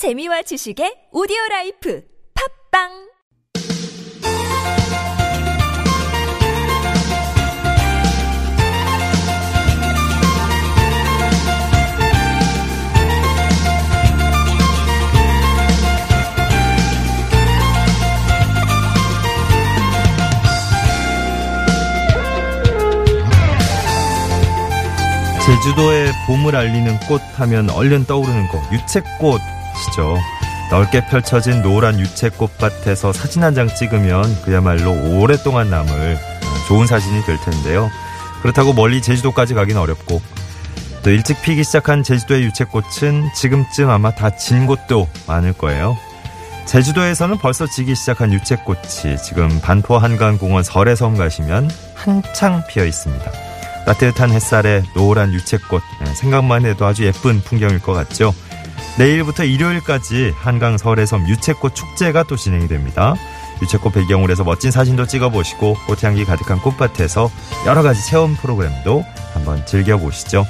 재미와 지식의 오디오 라이프 팝빵! 제주도의 봄을 알리는 꽃 하면 얼른 떠오르는 거 유채꽃 이죠. 넓게 펼쳐진 노란 유채 꽃밭에서 사진 한 장 찍으면 그야말로 오랫동안 남을 좋은 사진이 될 텐데요. 그렇다고 멀리 제주도까지 가긴 어렵고 또 일찍 피기 시작한 제주도의 유채꽃은 지금쯤 아마 다 진 곳도 많을 거예요. 제주도에서는 벌써 지기 시작한 유채꽃이 지금 반포 한강공원 설해섬 가시면 한창 피어 있습니다. 따뜻한 햇살에 노란 유채꽃 네, 생각만 해도 아주 예쁜 풍경일 것 같죠. 내일부터 일요일까지 한강 설해섬 유채꽃 축제가 또 진행이 됩니다. 유채꽃 배경으로 해서 멋진 사진도 찍어보시고 꽃향기 가득한 꽃밭에서 여러 가지 체험 프로그램도 한번 즐겨보시죠.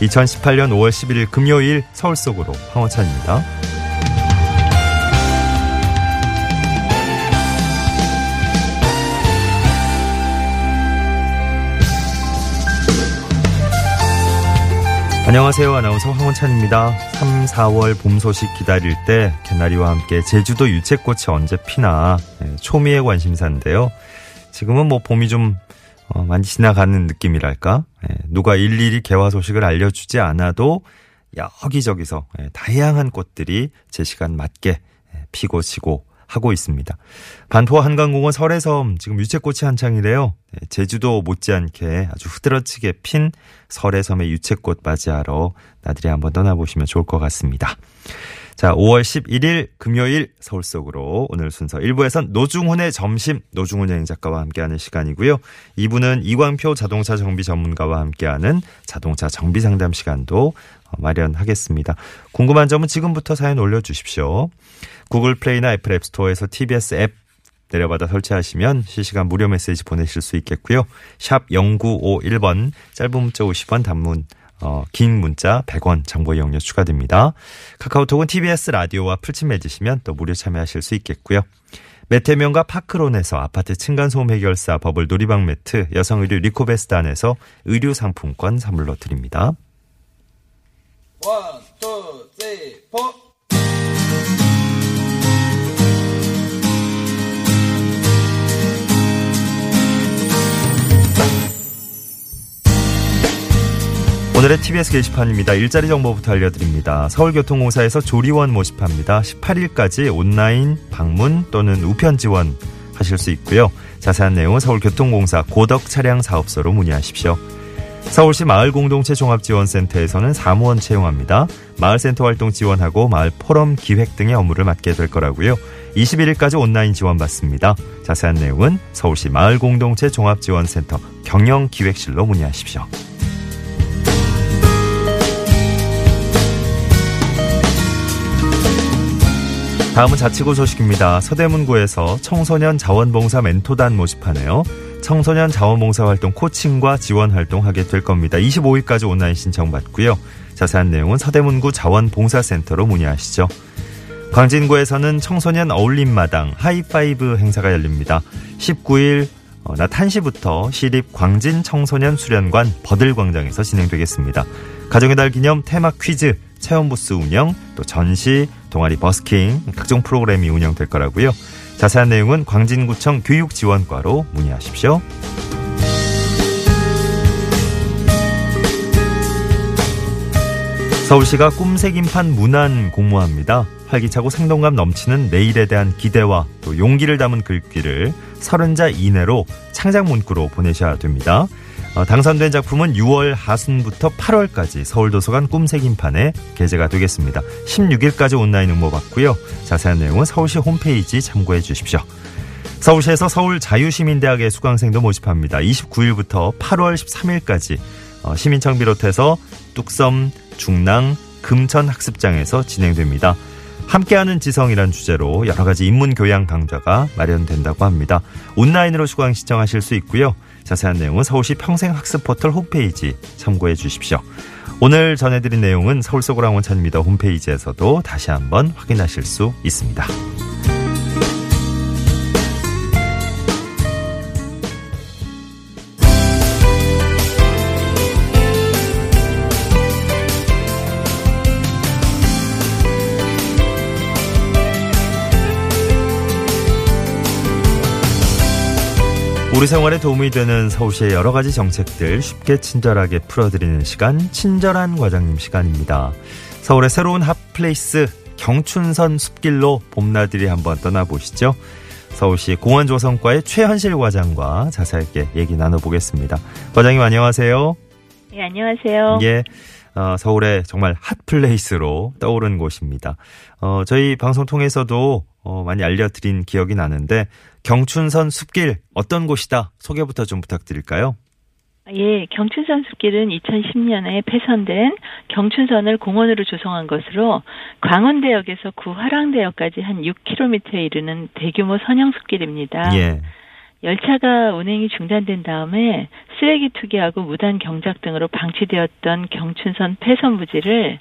2018년 5월 11일 금요일 서울 속으로 황호찬입니다. 안녕하세요. 아나운서 황원찬입니다. 3, 4월 봄 소식 기다릴 때 개나리와 함께 제주도 유채꽃이 언제 피나 네, 초미의 관심사인데요. 지금은 뭐 봄이 좀 어, 많이 지나가는 느낌이랄까? 네, 누가 일일이 개화 소식을 알려주지 않아도 여기저기서 네, 다양한 꽃들이 제 시간 맞게 피고 지고 하고 있습니다. 반포 한강공원 설해섬 지금 유채꽃이 한창이래요. 네, 제주도 못지않게 아주 흐드러지게 핀 설해섬의 유채꽃 맞이하러 나들이 한번 떠나보시면 좋을 것 같습니다. 자, 5월 11일 금요일 서울 속으로 오늘 순서 1부에선 노중훈의 점심 노중훈 여행 작가와 함께하는 시간이고요. 2부는 이광표 자동차 정비 전문가와 함께하는 자동차 정비 상담 시간도 마련하겠습니다. 궁금한 점은 지금부터 사연 올려주십시오. 구글 플레이나 애플 앱스토어에서 TBS 앱 내려받아 설치하시면 실시간 무료 메시지 보내실 수 있겠고요. 샵 0951번 짧은 문자 50원 단문 어, 긴 문자 100원 정보 이용료 추가됩니다. 카카오톡은 TBS 라디오와 플친 맺으시면 또 무료 참여하실 수 있겠고요. 메테면과 파크론에서 아파트 층간소음 해결사 버블 놀이방 매트 여성 의류 리코베스단에서 의류 상품권 선물로 드립니다. one, two, three, four. 오늘의 TBS 게시판입니다. 일자리 정보부터 알려드립니다. 서울교통공사에서 조리원 모집합니다. 18일까지 온라인 방문 또는 우편 지원 하실 수 있고요. 자세한 내용은 서울교통공사 고덕 차량 사업소로 문의하십시오. 서울시 마을공동체 종합지원센터에서는 사무원 채용합니다. 마을센터 활동 지원하고 마을 포럼 기획 등의 업무를 맡게 될 거라고요. 21일까지 온라인 지원 받습니다. 자세한 내용은 서울시 마을공동체 종합지원센터 경영기획실로 문의하십시오. 다음은 자치구 소식입니다. 서대문구에서 청소년 자원봉사 멘토단 모집하네요. 청소년 자원봉사 활동 코칭과 지원 활동 하게 될 겁니다. 25일까지 온라인 신청 받고요. 자세한 내용은 서대문구 자원봉사센터로 문의하시죠. 광진구에서는 청소년 어울림마당 하이파이브 행사가 열립니다. 19일 어, 낮 1시부터 시립 광진 청소년 수련관 버들광장에서 진행되겠습니다. 가정의 달 기념 테마 퀴즈, 체험 부스 운영, 또 전시, 동아리 버스킹, 각종 프로그램이 운영될 거라고요. 자세한 내용은 광진구청 교육지원과로 문의하십시오. 서울시가 꿈새김판 문안 공모합니다. 활기차고 생동감 넘치는 내일에 대한 기대와 또 용기를 담은 글귀를 30자 이내로 창작 문구로 보내셔야 됩니다. 어, 당선된 작품은 6월 하순부터 8월까지 서울도서관 꿈새김판에 게재가 되겠습니다. 16일까지 온라인 응모 받고요. 자세한 내용은 서울시 홈페이지 참고해 주십시오. 서울시에서 서울 자유시민대학의 수강생도 모집합니다. 29일부터 8월 13일까지 어, 시민청 비롯해서 뚝섬, 중랑, 금천 학습장에서 진행됩니다. 함께하는 지성이란 주제로 여러 가지 인문 교양 강좌가 마련된다고 합니다. 온라인으로 수강 신청하실 수 있고요. 자세한 내용은 서울시 평생학습 포털 홈페이지 참고해 주십시오. 오늘 전해드린 내용은 서울 속으로 원찬입니다. 홈페이지에서도 다시 한번 확인하실 수 있습니다. 우리 생활에 도움이 되는 서울시의 여러 가지 정책들 쉽게 친절하게 풀어드리는 시간, 친절한 과장님 시간입니다. 서울의 새로운 핫플레이스 경춘선 숲길로 봄나들이 한번 떠나보시죠. 서울시 공원조성과의 최현실 과장과 자세하게 얘기 나눠보겠습니다. 과장님 안녕하세요. 예, 안녕하세요. 예. 어, 서울의 정말 핫플레이스로 떠오른 곳입니다. 어, 저희 방송 통해서도 어, 많이 알려드린 기억이 나는데 경춘선 숲길 어떤 곳이다 소개부터 좀 부탁드릴까요? 예, 경춘선 숲길은 2010년에 폐선된 경춘선을 공원으로 조성한 것으로 광원대역에서 구화랑대역까지 한 6km에 이르는 대규모 선형 숲길입니다. 예. 열차가 운행이 중단된 다음에 쓰레기 투기하고 무단 경작 등으로 방치되었던 경춘선 폐선 부지를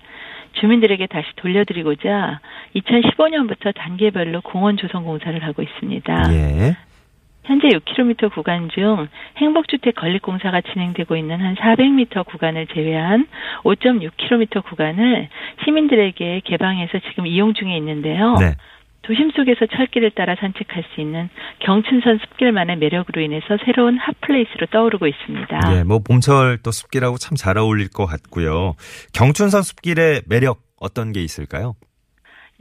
주민들에게 다시 돌려드리고자 2015년부터 단계별로 공원 조성 공사를 하고 있습니다. 예. 현재 6km 구간 중 행복주택 건립공사가 진행되고 있는 한 400m 구간을 제외한 5.6km 구간을 시민들에게 개방해서 지금 이용 중에 있는데요. 네. 도심 속에서 철길을 따라 산책할 수 있는 경춘선 숲길만의 매력으로 인해서 새로운 핫플레이스로 떠오르고 있습니다. 예, 뭐 봄철 또 숲길하고 참 잘 어울릴 것 같고요. 경춘선 숲길의 매력 어떤 게 있을까요?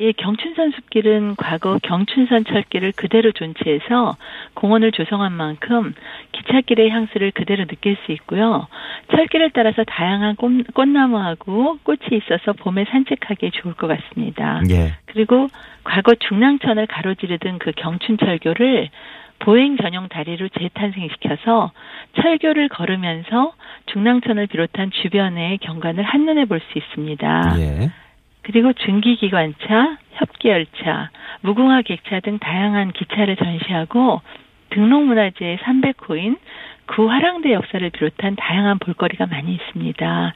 예, 경춘선 숲길은 과거 경춘선 철길을 그대로 존치해서 공원을 조성한 만큼 기찻길의 향수를 그대로 느낄 수 있고요. 철길을 따라서 다양한 꽃, 꽃나무하고 꽃이 있어서 봄에 산책하기에 좋을 것 같습니다. 예. 그리고 과거 중랑천을 가로지르던 그 경춘철교를 보행 전용 다리로 재탄생시켜서 철교를 걸으면서 중랑천을 비롯한 주변의 경관을 한눈에 볼 수 있습니다. 예. 그리고 중기기관차, 협기열차, 무궁화 객차 등 다양한 기차를 전시하고 등록문화재의 300호인 구화랑대 역사를 비롯한 다양한 볼거리가 많이 있습니다.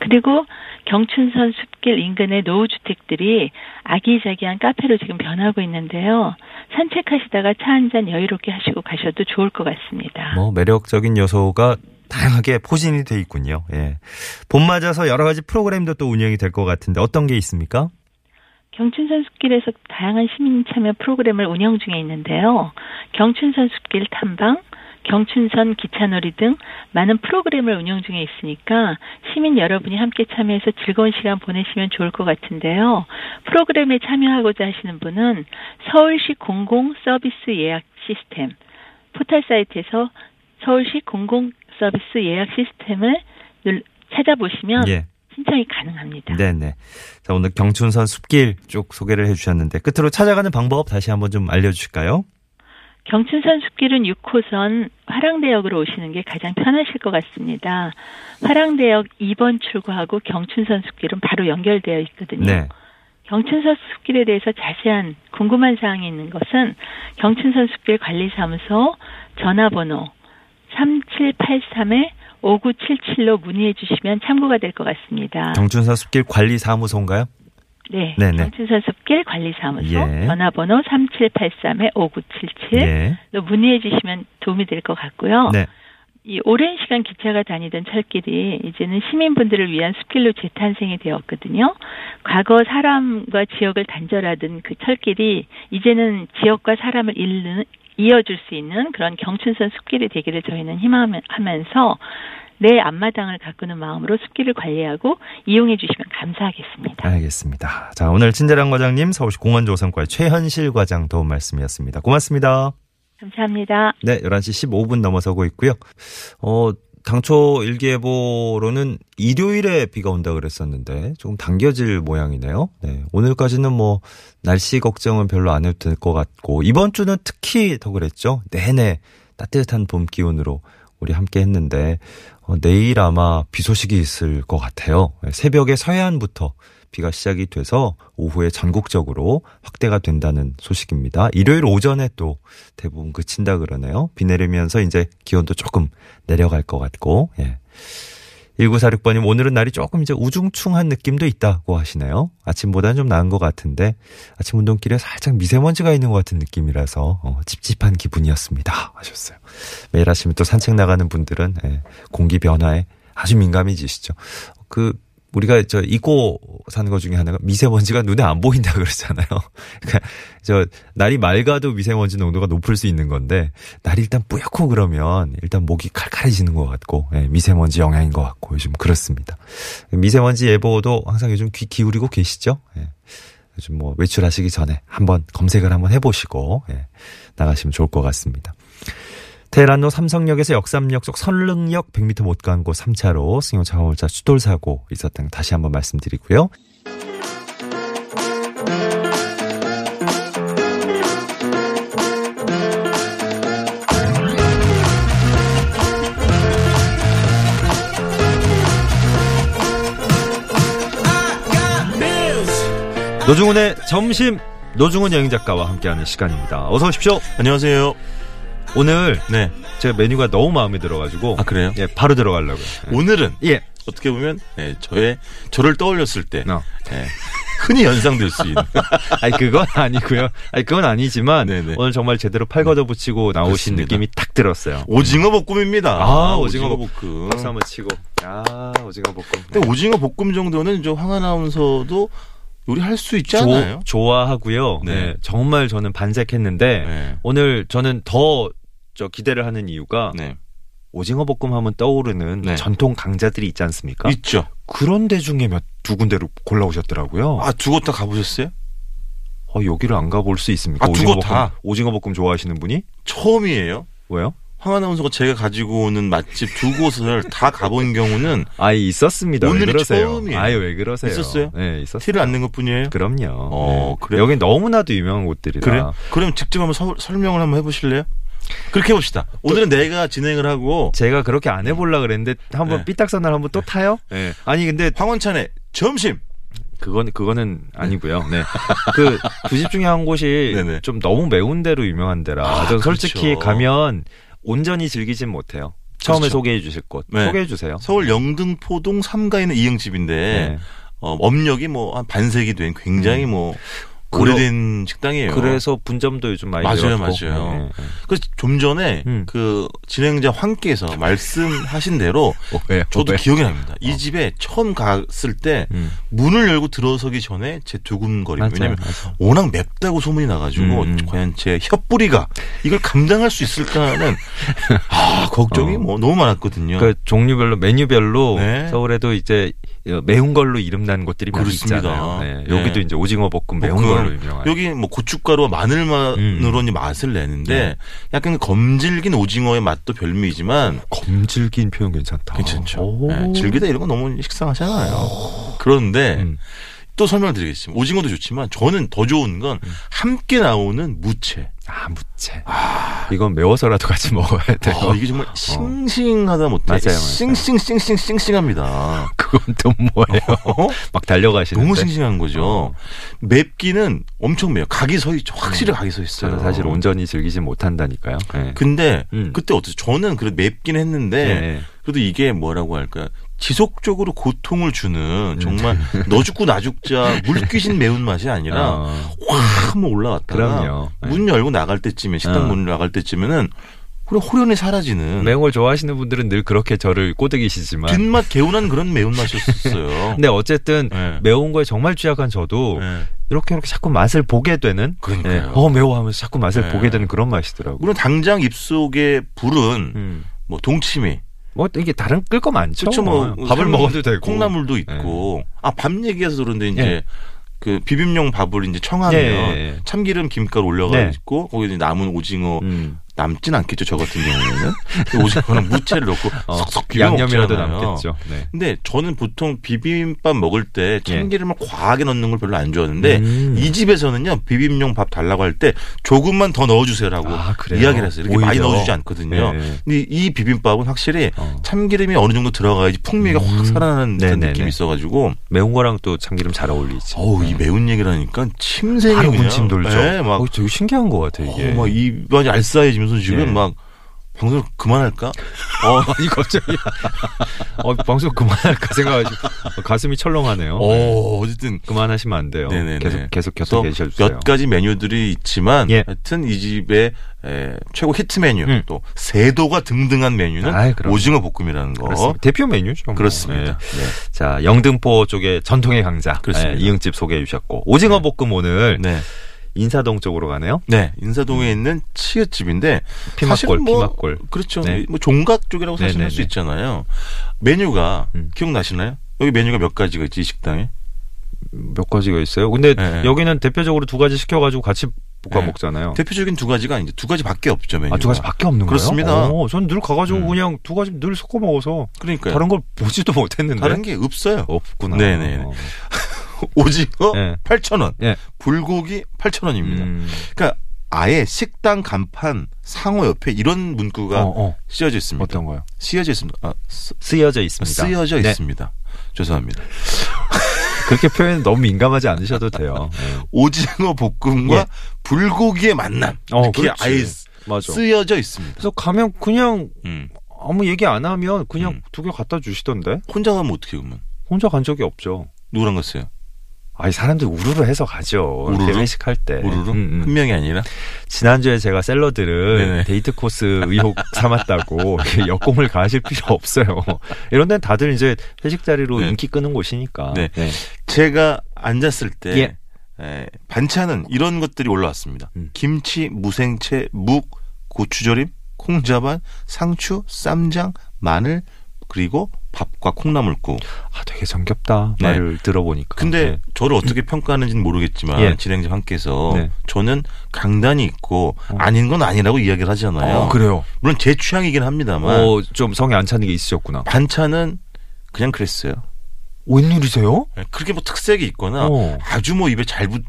그리고 경춘선 숲길 인근의 노후주택들이 아기자기한 카페로 지금 변하고 있는데요. 산책하시다가 차 한 잔 여유롭게 하시고 가셔도 좋을 것 같습니다. 뭐 매력적인 요소가 다양하게 포진이 돼 있군요. 예. 봄 맞아서 여러 가지 프로그램도 또 운영이 될 것 같은데 어떤 게 있습니까? 경춘선 숲길에서 다양한 시민 참여 프로그램을 운영 중에 있는데요. 경춘선 숲길 탐방, 경춘선 기차놀이 등 많은 프로그램을 운영 중에 있으니까 시민 여러분이 함께 참여해서 즐거운 시간 보내시면 좋을 것 같은데요. 프로그램에 참여하고자 하시는 분은 서울시 공공 서비스 예약 시스템 포털 사이트에서 서울시 공공 서비스 예약 시스템을 눌- 찾아보시면 예. 신청이 가능합니다. 네네. 자, 오늘 경춘선 숲길 쭉 소개를 해주셨는데 끝으로 찾아가는 방법 다시 한번 좀 알려주실까요? 경춘선 숲길은 6호선 화랑대역으로 오시는 게 가장 편하실 것 같습니다. 화랑대역 2번 출구하고 경춘선 숲길은 바로 연결되어 있거든요. 네. 경춘선 숲길에 대해서 자세한 궁금한 사항이 있는 것은 경춘선 숲길 관리사무소 전화번호 3783에 5977로 문의해 주시면 참고가 될 것 같습니다. 경춘선 숲길 관리사무소인가요? 네. 네네. 경춘선 숲길 관리사무소 예. 전화번호 3783에 5977로 예. 문의해 주시면 도움이 될 것 같고요. 네. 이 오랜 시간 기차가 다니던 철길이 이제는 시민분들을 위한 숲길로 재탄생이 되었거든요. 과거 사람과 지역을 단절하던 그 철길이 이제는 지역과 사람을 잇는 이어줄 수 있는 그런 경춘선 숲길이 되기를 저희는 희망하면서 내 앞마당을 가꾸는 마음으로 숲길을 관리하고 이용해 주시면 감사하겠습니다. 알겠습니다. 자, 오늘 친절한 과장님 서울시 공원조성과의 최현실 과장 도움 말씀이었습니다. 고맙습니다. 감사합니다. 네, 11시 15분 넘어서고 있고요. 어, 당초 일기예보로는 일요일에 비가 온다 그랬었는데 조금 당겨질 모양이네요. 네, 오늘까지는 뭐 날씨 걱정은 별로 안 해도 될 것 같고 이번 주는 특히 더 그랬죠. 내내 따뜻한 봄 기온으로 우리 함께 했는데 어, 내일 아마 비 소식이 있을 것 같아요. 네, 새벽에 서해안부터 비가 시작이 돼서 오후에 전국적으로 확대가 된다는 소식입니다. 일요일 오전에 또 대부분 그친다 그러네요. 비 내리면서 이제 기온도 조금 내려갈 것 같고, 예. 1946번님, 오늘은 날이 조금 이제 우중충한 느낌도 있다고 하시네요. 아침보다는 좀 나은 것 같은데, 아침 운동길에 살짝 미세먼지가 있는 것 같은 느낌이라서, 어, 찝찝한 기분이었습니다. 하셨어요. 매일 아침에 또 산책 나가는 분들은, 예, 공기 변화에 아주 민감해지시죠. 그, 우리가 저 잊고 사는 것 중에 하나가 미세먼지가 눈에 안 보인다 그러잖아요. 그러니까 저 날이 맑아도 미세먼지 농도가 높을 수 있는 건데 날이 일단 뿌옇고 그러면 일단 목이 칼칼해지는 것 같고 예, 미세먼지 영향인 것 같고 요즘 그렇습니다. 미세먼지 예보도 항상 요즘 귀 기울이고 계시죠? 예. 요즘 뭐 외출하시기 전에 한번 검색을 한번 해보시고 예, 나가시면 좋을 것 같습니다. 테헤란로 삼성역에서 역삼역 쪽 선릉역 100m 못 간 곳 3차로 승용차 화물차 추돌 사고 거 다시 한번 말씀드리고요. 노중훈의 점심 노중훈 여행 작가와 함께하는 시간입니다. 어서 오십시오. 안녕하세요. 오늘 네. 제가 메뉴가 너무 마음에 들어가지고 아, 그래요? 예 바로 들어가려고요. 오늘은 예. 어떻게 보면 예, 저의 저를 떠올렸을 때 어. 예, 흔히 연상될 수 있는 아니 그건 아니고요. 아니 그건 아니지만 네네. 오늘 정말 제대로 팔 걷어 붙이고 나오신 그렇습니다. 느낌이 딱 들었어요. 오징어 볶음입니다. 아, 오징어 볶음. 박수 한번 치고. 아 오징어 볶음. 근데 오징어 볶음 정도는 저 황 아나운서도 요리할 수 있지 않아요? 조, 좋아하고요. 네. 네. 정말 저는 반색했는데 네. 오늘 저는 더 저 기대를 하는 이유가 네. 오징어 볶음 하면 떠오르는 네. 전통 강자들이 있지 않습니까? 있죠. 그런 데 중에 몇 두 군데로 골라오셨더라고요. 아, 두 곳 다 가보셨어요? 어, 여기를 안 가볼 수 있습니까? 아, 두 곳 다? 오징어 볶음 좋아하시는 분이? 처음이에요. 왜요? 황 아나운서가 제가 가지고 오는 맛집 두 곳을 다 가본 경우는 아, 있었습니다. 오늘이 그러세요? 처음이에요. 아유, 왜 그러세요? 있었어요? 네, 있었어요. 티를 안 낸 것 뿐이에요. 그럼요. 어, 네. 그래요? 여긴 너무나도 유명한 곳들이라. 그래? 그럼 직접 한번 서- 설명을 한번 해보실래요? 그렇게 해봅시다. 오늘은 내가 진행을 하고 제가 그렇게 안 해보려 그랬는데 한번 네. 삐딱선을 한번 또 타요? 네. 아니 근데 황원찬의 점심. 그건 그거는 아니고요. 네. 그두집 중에 한 곳이 네네. 좀 너무 매운 데로 유명한 데라. 아, 전 솔직히 그렇죠. 가면 온전히 즐기진 못해요. 처음에 그렇죠. 소개해 주실 곳 네. 소개해 주세요. 서울 영등포동 3가에 있는 이행집인데 네. 어, 업력이 뭐 한 반세기 된 굉장히 뭐 그러- 오래된 식당이에요. 그래서 분점도 요즘 많이 맞아요, 늘었고. 맞아요. 네, 네. 그래서 좀 전에 음. 그 진행자 황께서 말씀하신 대로 어, 왜요? 저도 왜? 기억이 납니다. 이 집에 처음 갔을 때 음. 문을 열고 들어서기 전에 제 두근거림. 왜냐면. 워낙 맵다고 소문이 나가지고 음, 음. 과연 제 혀뿌리가 이걸 감당할 수 있을까 하는 아 걱정이 어. 뭐 너무 많았거든요. 그 종류별로 메뉴별로 네. 서울에도 이제 매운 걸로 이름 난 곳들이 많이 그렇습니다. 있잖아요. 네. 네. 여기도 이제 오징어 볶음 매운 뭐 걸로 그 유명한. 여기 뭐 고춧가루와 마늘만으로 이제 맛을 내는데 네. 약간 검질긴 오징어의 맛도 별미이지만 검질긴 표현 괜찮다. 괜찮죠. 오. 네, 즐기다 이런 거 너무 식상하잖아요. 그런데 음. 또 설명드리겠습니다. 오징어도 좋지만 저는 더 좋은 건 음. 함께 나오는 무채. 아 무채. 이건 매워서라도 같이 먹어야 돼요. 아, 이게 정말 싱싱하다 못해. 맞아요. 싱싱싱싱싱싱합니다. 그건 또 뭐예요? 어? 막 달려가시는데. 너무 싱싱한 거죠. 어. 맵기는 엄청 매요. 각이 서 있죠. 확실히 각이 서 있어요. 사실 온전히 즐기지 못한다니까요. 네. 근데 음. 그때 어떠세요? 저는 그래도 맵긴 했는데 네. 그래도 이게 뭐라고 할까 지속적으로 고통을 음. 주는 정말 너 죽고 나 죽자 물귀신 매운 맛이 아니라 어. 확 한번 그럼요. 네. 문 열고 나갈 때쯤에 식당 어. 문을 나갈 때쯤에는 그냥 호련히 사라지는 매운 걸 좋아하시는 분들은 늘 그렇게 저를 꼬드기시지만. 뒷맛 개운한 그런 매운맛이었어요. 근데 어쨌든 네. 매운 거에 정말 취약한 저도 네. 이렇게 이렇게 자꾸 맛을 보게 되는. 그러니까요. 네. 어 매워 하면서 자꾸 맛을 네. 보게 되는 그런 맛이더라고요. 물론 당장 입속에 불은 음. 뭐 동치미, 뭐 이게 다른 끌 거 많죠. 그렇죠. 뭐 어, 밥을 먹어도 되고. 콩나물도 있고. 아밥 얘기해서 그런데 이제 예. 그 비빔용 밥을 이제 청하면 예, 예, 예. 참기름 김가루 올려가 네. 있고 거기에 이제 남은 오징어 음. 남진 않겠죠 저 같은 경우에는 그 오징어랑 무채를 넣고 어, 비벼 양념이라도. 남겠죠. 네. 근데 저는 보통 비빔밥 먹을 때 참기름을 과하게 넣는 걸 별로 안 좋아하는데 예. 음. 이 집에서는요 비빔용 밥 달라고 할 때 조금만 더 넣어주세요라고 아? 이야기를 했어요. 이렇게 많이 오히려. 넣어주지 않거든요. 네. 근데 이 비빔밥은 확실히 어. 참기름이 어느 정도 들어가야지 풍미가 음. 확 살아나는 듯한 네네네. 느낌이 있어가지고 매운 거랑 또 참기름 잘 어울리지. 어우 이 매운 얘기를 하니까 침샘이 바로 군침 돌죠. 네, 막 어, 되게 신기한 것 같아 이게. 어, 막 입안이 알싸해지면 서 지금 예. 막 방송을 그만할까? 어, 아니 갑자기 어, 방송 그만할까 생각하시고 어, 가슴이 철렁하네요. 네. 어, 어쨌든 그만하시면 안 돼요. 네네네. 계속 계속 곁에 계셔 주세요. 몇 가지 메뉴들이 있지만 예. 하여튼 이 집의 에, 최고 히트 메뉴 음. 또 세도가 등등한 메뉴는 아이. 오징어 볶음이라는 거 그렇습니다. 대표 메뉴죠. 뭐. 그렇습니다. 예. 네. 자 영등포 쪽에 전통의 강자. 예, 이응집 소개해 주셨고 오징어 볶음 오늘 네. 인사동 쪽으로 가네요. 네, 인사동에 있는 치읓집인데 피막골, 뭐, 피막골. 그렇죠. 네. 뭐 종각 쪽이라고 사실 네네네. 할수 있잖아요. 메뉴가 음. 기억나시나요? 여기 메뉴가 몇 가지가 있지 이 식당에? 몇 가지가 있어요. 근데 네. 여기는 대표적으로 두 가지 시켜가지고 같이 볶아 네. 먹잖아요. 대표적인 두 가지가 이제 두 가지밖에 없죠 메뉴가. 아, 두 가지밖에 없는 그렇습니다. 거예요? 전늘 가가지고 음. 그냥 두 가지 늘 섞어 먹어서 그러니까요. 다른 걸 보지도 못했는데. 다른 게 없어요. 없구나. 네네. 어. 오징어 네. 8,000원, 예. 불고기 8,000원입니다. 음. 그러니까 아예 식당 간판 상호 옆에 이런 문구가 어, 어. 쓰여져 있습니다. 어떤 거요? 쓰여져 있습니다. 아, 쓰, 쓰여져 있습니다. 쓰여져 네. 있습니다. 죄송합니다. 그렇게 표현 너무 민감하지 않으셔도 돼요. 네. 오징어 볶음과 예. 불고기의 만남. 어, 이렇게 그렇지. 아예 맞아. 쓰여져 있습니다. 그래서 가면 그냥 음. 아무 얘기 안 하면 그냥 음. 두개 갖다 주시던데 혼자 가면 어떻게 그러면? 혼자 간 적이 없죠. 누구랑 갔어요? 아니 사람들 우르르 해서 가죠. 우르르? 이렇게 회식 할 때. 우르르? 음, 음. 한 명이 아니라? 지난주에 제가 샐러드를 네네. 데이트 코스 의혹 삼았다고 역공을 가하실 필요 없어요. 이런 데는 다들 이제 회식 자리로 네. 인기 끄는 곳이니까. 네. 제가 앉았을 때 예. 에, 반찬은 이런 것들이 올라왔습니다. 음. 김치, 무생채, 묵, 고추절임, 콩자반, 상추, 쌈장, 마늘 그리고 밥과 콩나물국. 아, 되게 정겹다. 네. 말을 들어보니까. 근데 네. 저를 어떻게 평가하는지는 모르겠지만 예. 진행자 함께서 네. 저는 강단이 있고 어. 아닌 건 아니라고 이야기를 하잖아요. 어, 그래요. 물론 제 취향이긴 합니다만 어, 좀 성에 안 차는 게 있으셨구나. 반찬은 그냥 그랬어요. 웬일이세요? 예, 그렇게 뭐 특색이 있거나 어. 아주 뭐 입에 잘 붙는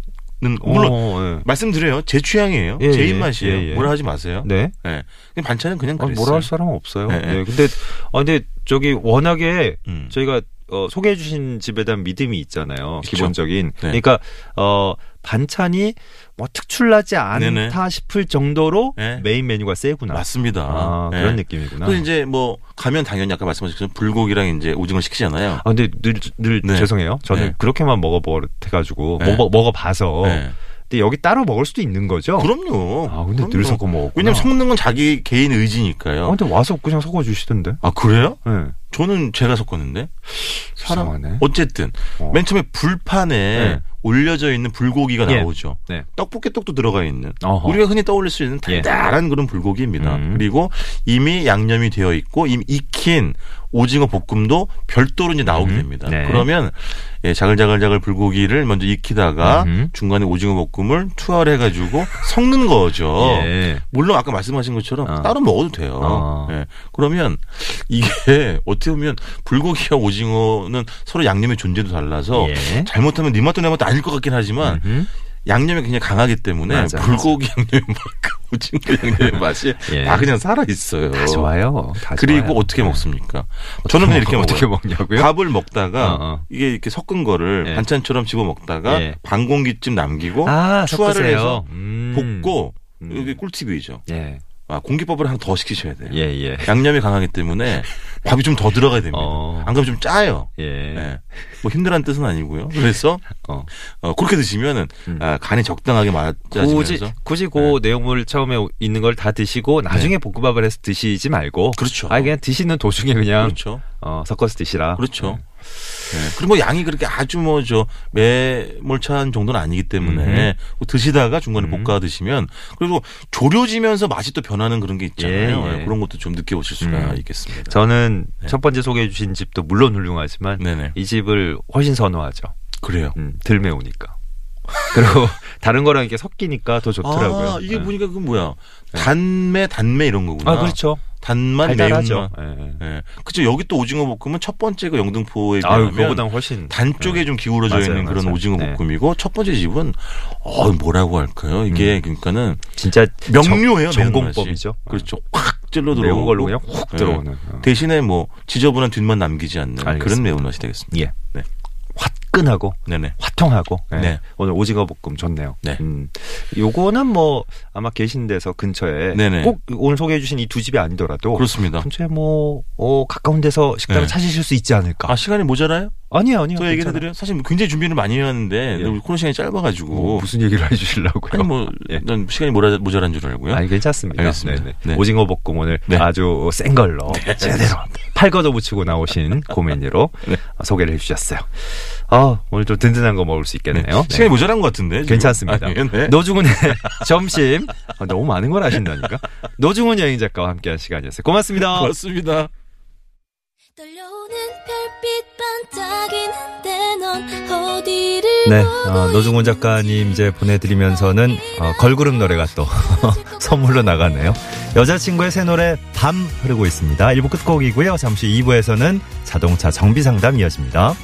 물론 어, 예. 말씀드려요. 제 취향이에요. 예, 제 예, 입맛이에요. 예, 예. 뭐라 하지 마세요. 네. 예. 그냥 반찬은 그냥 아, 그랬어요. 뭐라 할 사람은 없어요. 네, 네. 네. 근데, 아, 근데 저기 워낙에 음. 저희가 어, 소개해 주신 집에 대한 믿음이 있잖아요. 그쵸. 기본적인. 네. 그러니까 어 반찬이 뭐 특출나지 않다 네네. 싶을 정도로 네. 메인 메뉴가 세구나. 맞습니다. 아, 예. 그런 느낌이구나. 또 이제 뭐 가면 당연히 아까 말씀하신 불고기랑 이제 오징어 시키잖아요. 아 근데 늘, 늘 네. 죄송해요. 저는 네. 그렇게만 먹어버려가지고 네. 먹어 먹어봐서. 네. 근데 여기 따로 먹을 수도 있는 거죠. 그럼요. 아 근데 늘. 섞어 먹었구나. 왜냐면 섞는 건 자기 개인 의지니까요. 아, 근데 와서 그냥 섞어 주시던데. 아 그래요? 네. 저는 제가 섞었는데. 사람 이상하네. 어쨌든 어. 맨 처음에 불판에 네. 올려져 있는 불고기가 예. 나오죠. 네. 떡볶이 떡도 들어가 있는 어허. 우리가 흔히 떠올릴 수 있는 예. 달달한 그런 불고기입니다. 음. 그리고 이미 양념이 되어 있고 이미 익힌 오징어 볶음도 별도로 이제 나오게 음. 됩니다. 네. 그러면 예, 자글자글자글 불고기를 먼저 익히다가 음흠. 중간에 오징어 볶음을 투하를 해가지고 섞는 거죠. 예. 물론 아까 말씀하신 것처럼 어. 따로 먹어도 돼요. 어. 예. 그러면 이게 어떻게 보면 불고기와 오징어는 서로 양념의 존재도 달라서 예. 잘못하면 네 맛도 내 맛도 아닐 것 같긴 하지만 음흠. 양념이 굉장히 강하기 때문에 맞아, 불고기 양념의 맛과 오징어 양념의 맛이 예. 다 그냥 살아 있어요. 다 좋아요. 다 그리고 좋아요. 어떻게 네. 먹습니까? 저는 그냥 이렇게 먹- 어떻게 먹어요. 먹냐고요? 밥을 먹다가 어, 어. 이게 이렇게 섞은 거를 예. 반찬처럼 집어 먹다가 예. 반 공기쯤 남기고 아, 섞으세요. 해서 음. 볶고 음. 여기 꿀팁이죠. 예. 아, 공기밥을 하나 더 시키셔야 돼요. 예, 예. 양념이 강하기 때문에 밥이 좀 더 들어가야 됩니다. 어. 안 그러면 좀 짜요. 예. 예. 뭐 힘들다는 뜻은 아니고요. 그래서 어. 어, 그렇게 드시면은 음. 아, 간이 적당하게 굳이 맞아지면서 굳이 그 내용물 처음에 있는 걸 다 드시고 나중에 볶음밥을 해서 드시지 말고 네. 그렇죠. 아 그냥 드시는 도중에 그냥 그렇죠. 어, 섞어서 드시라. 그렇죠. 예. 그리고 뭐 양이 그렇게 아주 뭐 저 매몰찬 정도는 아니기 때문에 뭐 드시다가 중간에 음. 볶아 드시면 그리고 조려지면서 맛이 또 변하는 그런 게 있잖아요. 예, 예. 예, 그런 것도 좀 느껴보실 수가 음. 있겠습니다. 저는 네. 첫 번째 소개해 주신 집도 물론 훌륭하지만 네네. 이 집을 훨씬 선호하죠. 그래요. 음, 덜 매우니까. 그리고 다른 거랑 이렇게 섞이니까 더 좋더라고요. 아, 이게 네. 보니까 그 뭐야 단매 단매 이런 거구나. 아, 그렇죠. 단맛. 매운맛. 예, 예. 예. 그죠 여기 또 오징어 볶음은 첫 번째 그 영등포에 비하면 그거보다 훨씬 단 쪽에 좀 기울어져 맞아요, 있는 그런 맞아요. 오징어 네. 볶음이고 첫 번째 집은 어 뭐라고 할까요? 이게 그러니까는 진짜 명료해요. 전- 매운맛이. 전공법이죠. 그렇죠. 확 찔러 들어오고 매운 걸로 그냥 훅 예. 들어오는. 어. 대신에 뭐 지저분한 뒷맛 남기지 않는 그런 알겠습니다. 매운맛이 되겠습니다. 예. 네. 화끈 화끈하고 네네. 화통하고 네. 네. 오늘 오징어 볶음 좋네요. 네. 음, 요거는 뭐 아마 계신 데서 근처에 네네. 꼭 오늘 소개해 주신 이 두 집이 아니더라도 그렇습니다. 근처에 뭐 어, 가까운 데서 식당을 네. 찾으실 수 있지 않을까? 아 시간이 모자라요? 아니요, 아니요. 저 얘기를. 해드려요. 사실 굉장히 준비를 많이 해왔는데 예. 코너 시간이 짧아가지고 뭐 무슨 얘기를 해주시려고요? 아니 뭐 예. 난 시간이 모자, 모자란 줄 알고요. 아니 괜찮습니다. 알겠습니다. 네네. 네. 오징어 볶음 오늘 네. 아주 센 걸로 제대로 팔걷어 붙이고 나오신 고메뉴로 네. 소개를 해주셨어요. 아 오늘 좀 든든한 거 먹을 수 네. 있겠네요. 네. 시간이 모자란 것 같은데. 지금. 괜찮습니다. 아, 네. 노중훈의 점심 아, 너무 많은 걸 하신다니까. 노중훈 여행 작가와 함께한 시간이었어요. 고맙습니다. 고맙습니다. 네, 어, 노중훈 작가님 이제 보내드리면서는 어, 걸그룹 노래가 또 선물로 나가네요. 여자친구의 새 노래 밤 흐르고 있습니다. 1부 끝곡이고요. 잠시 2부에서는 자동차 정비 상담 이어집니다.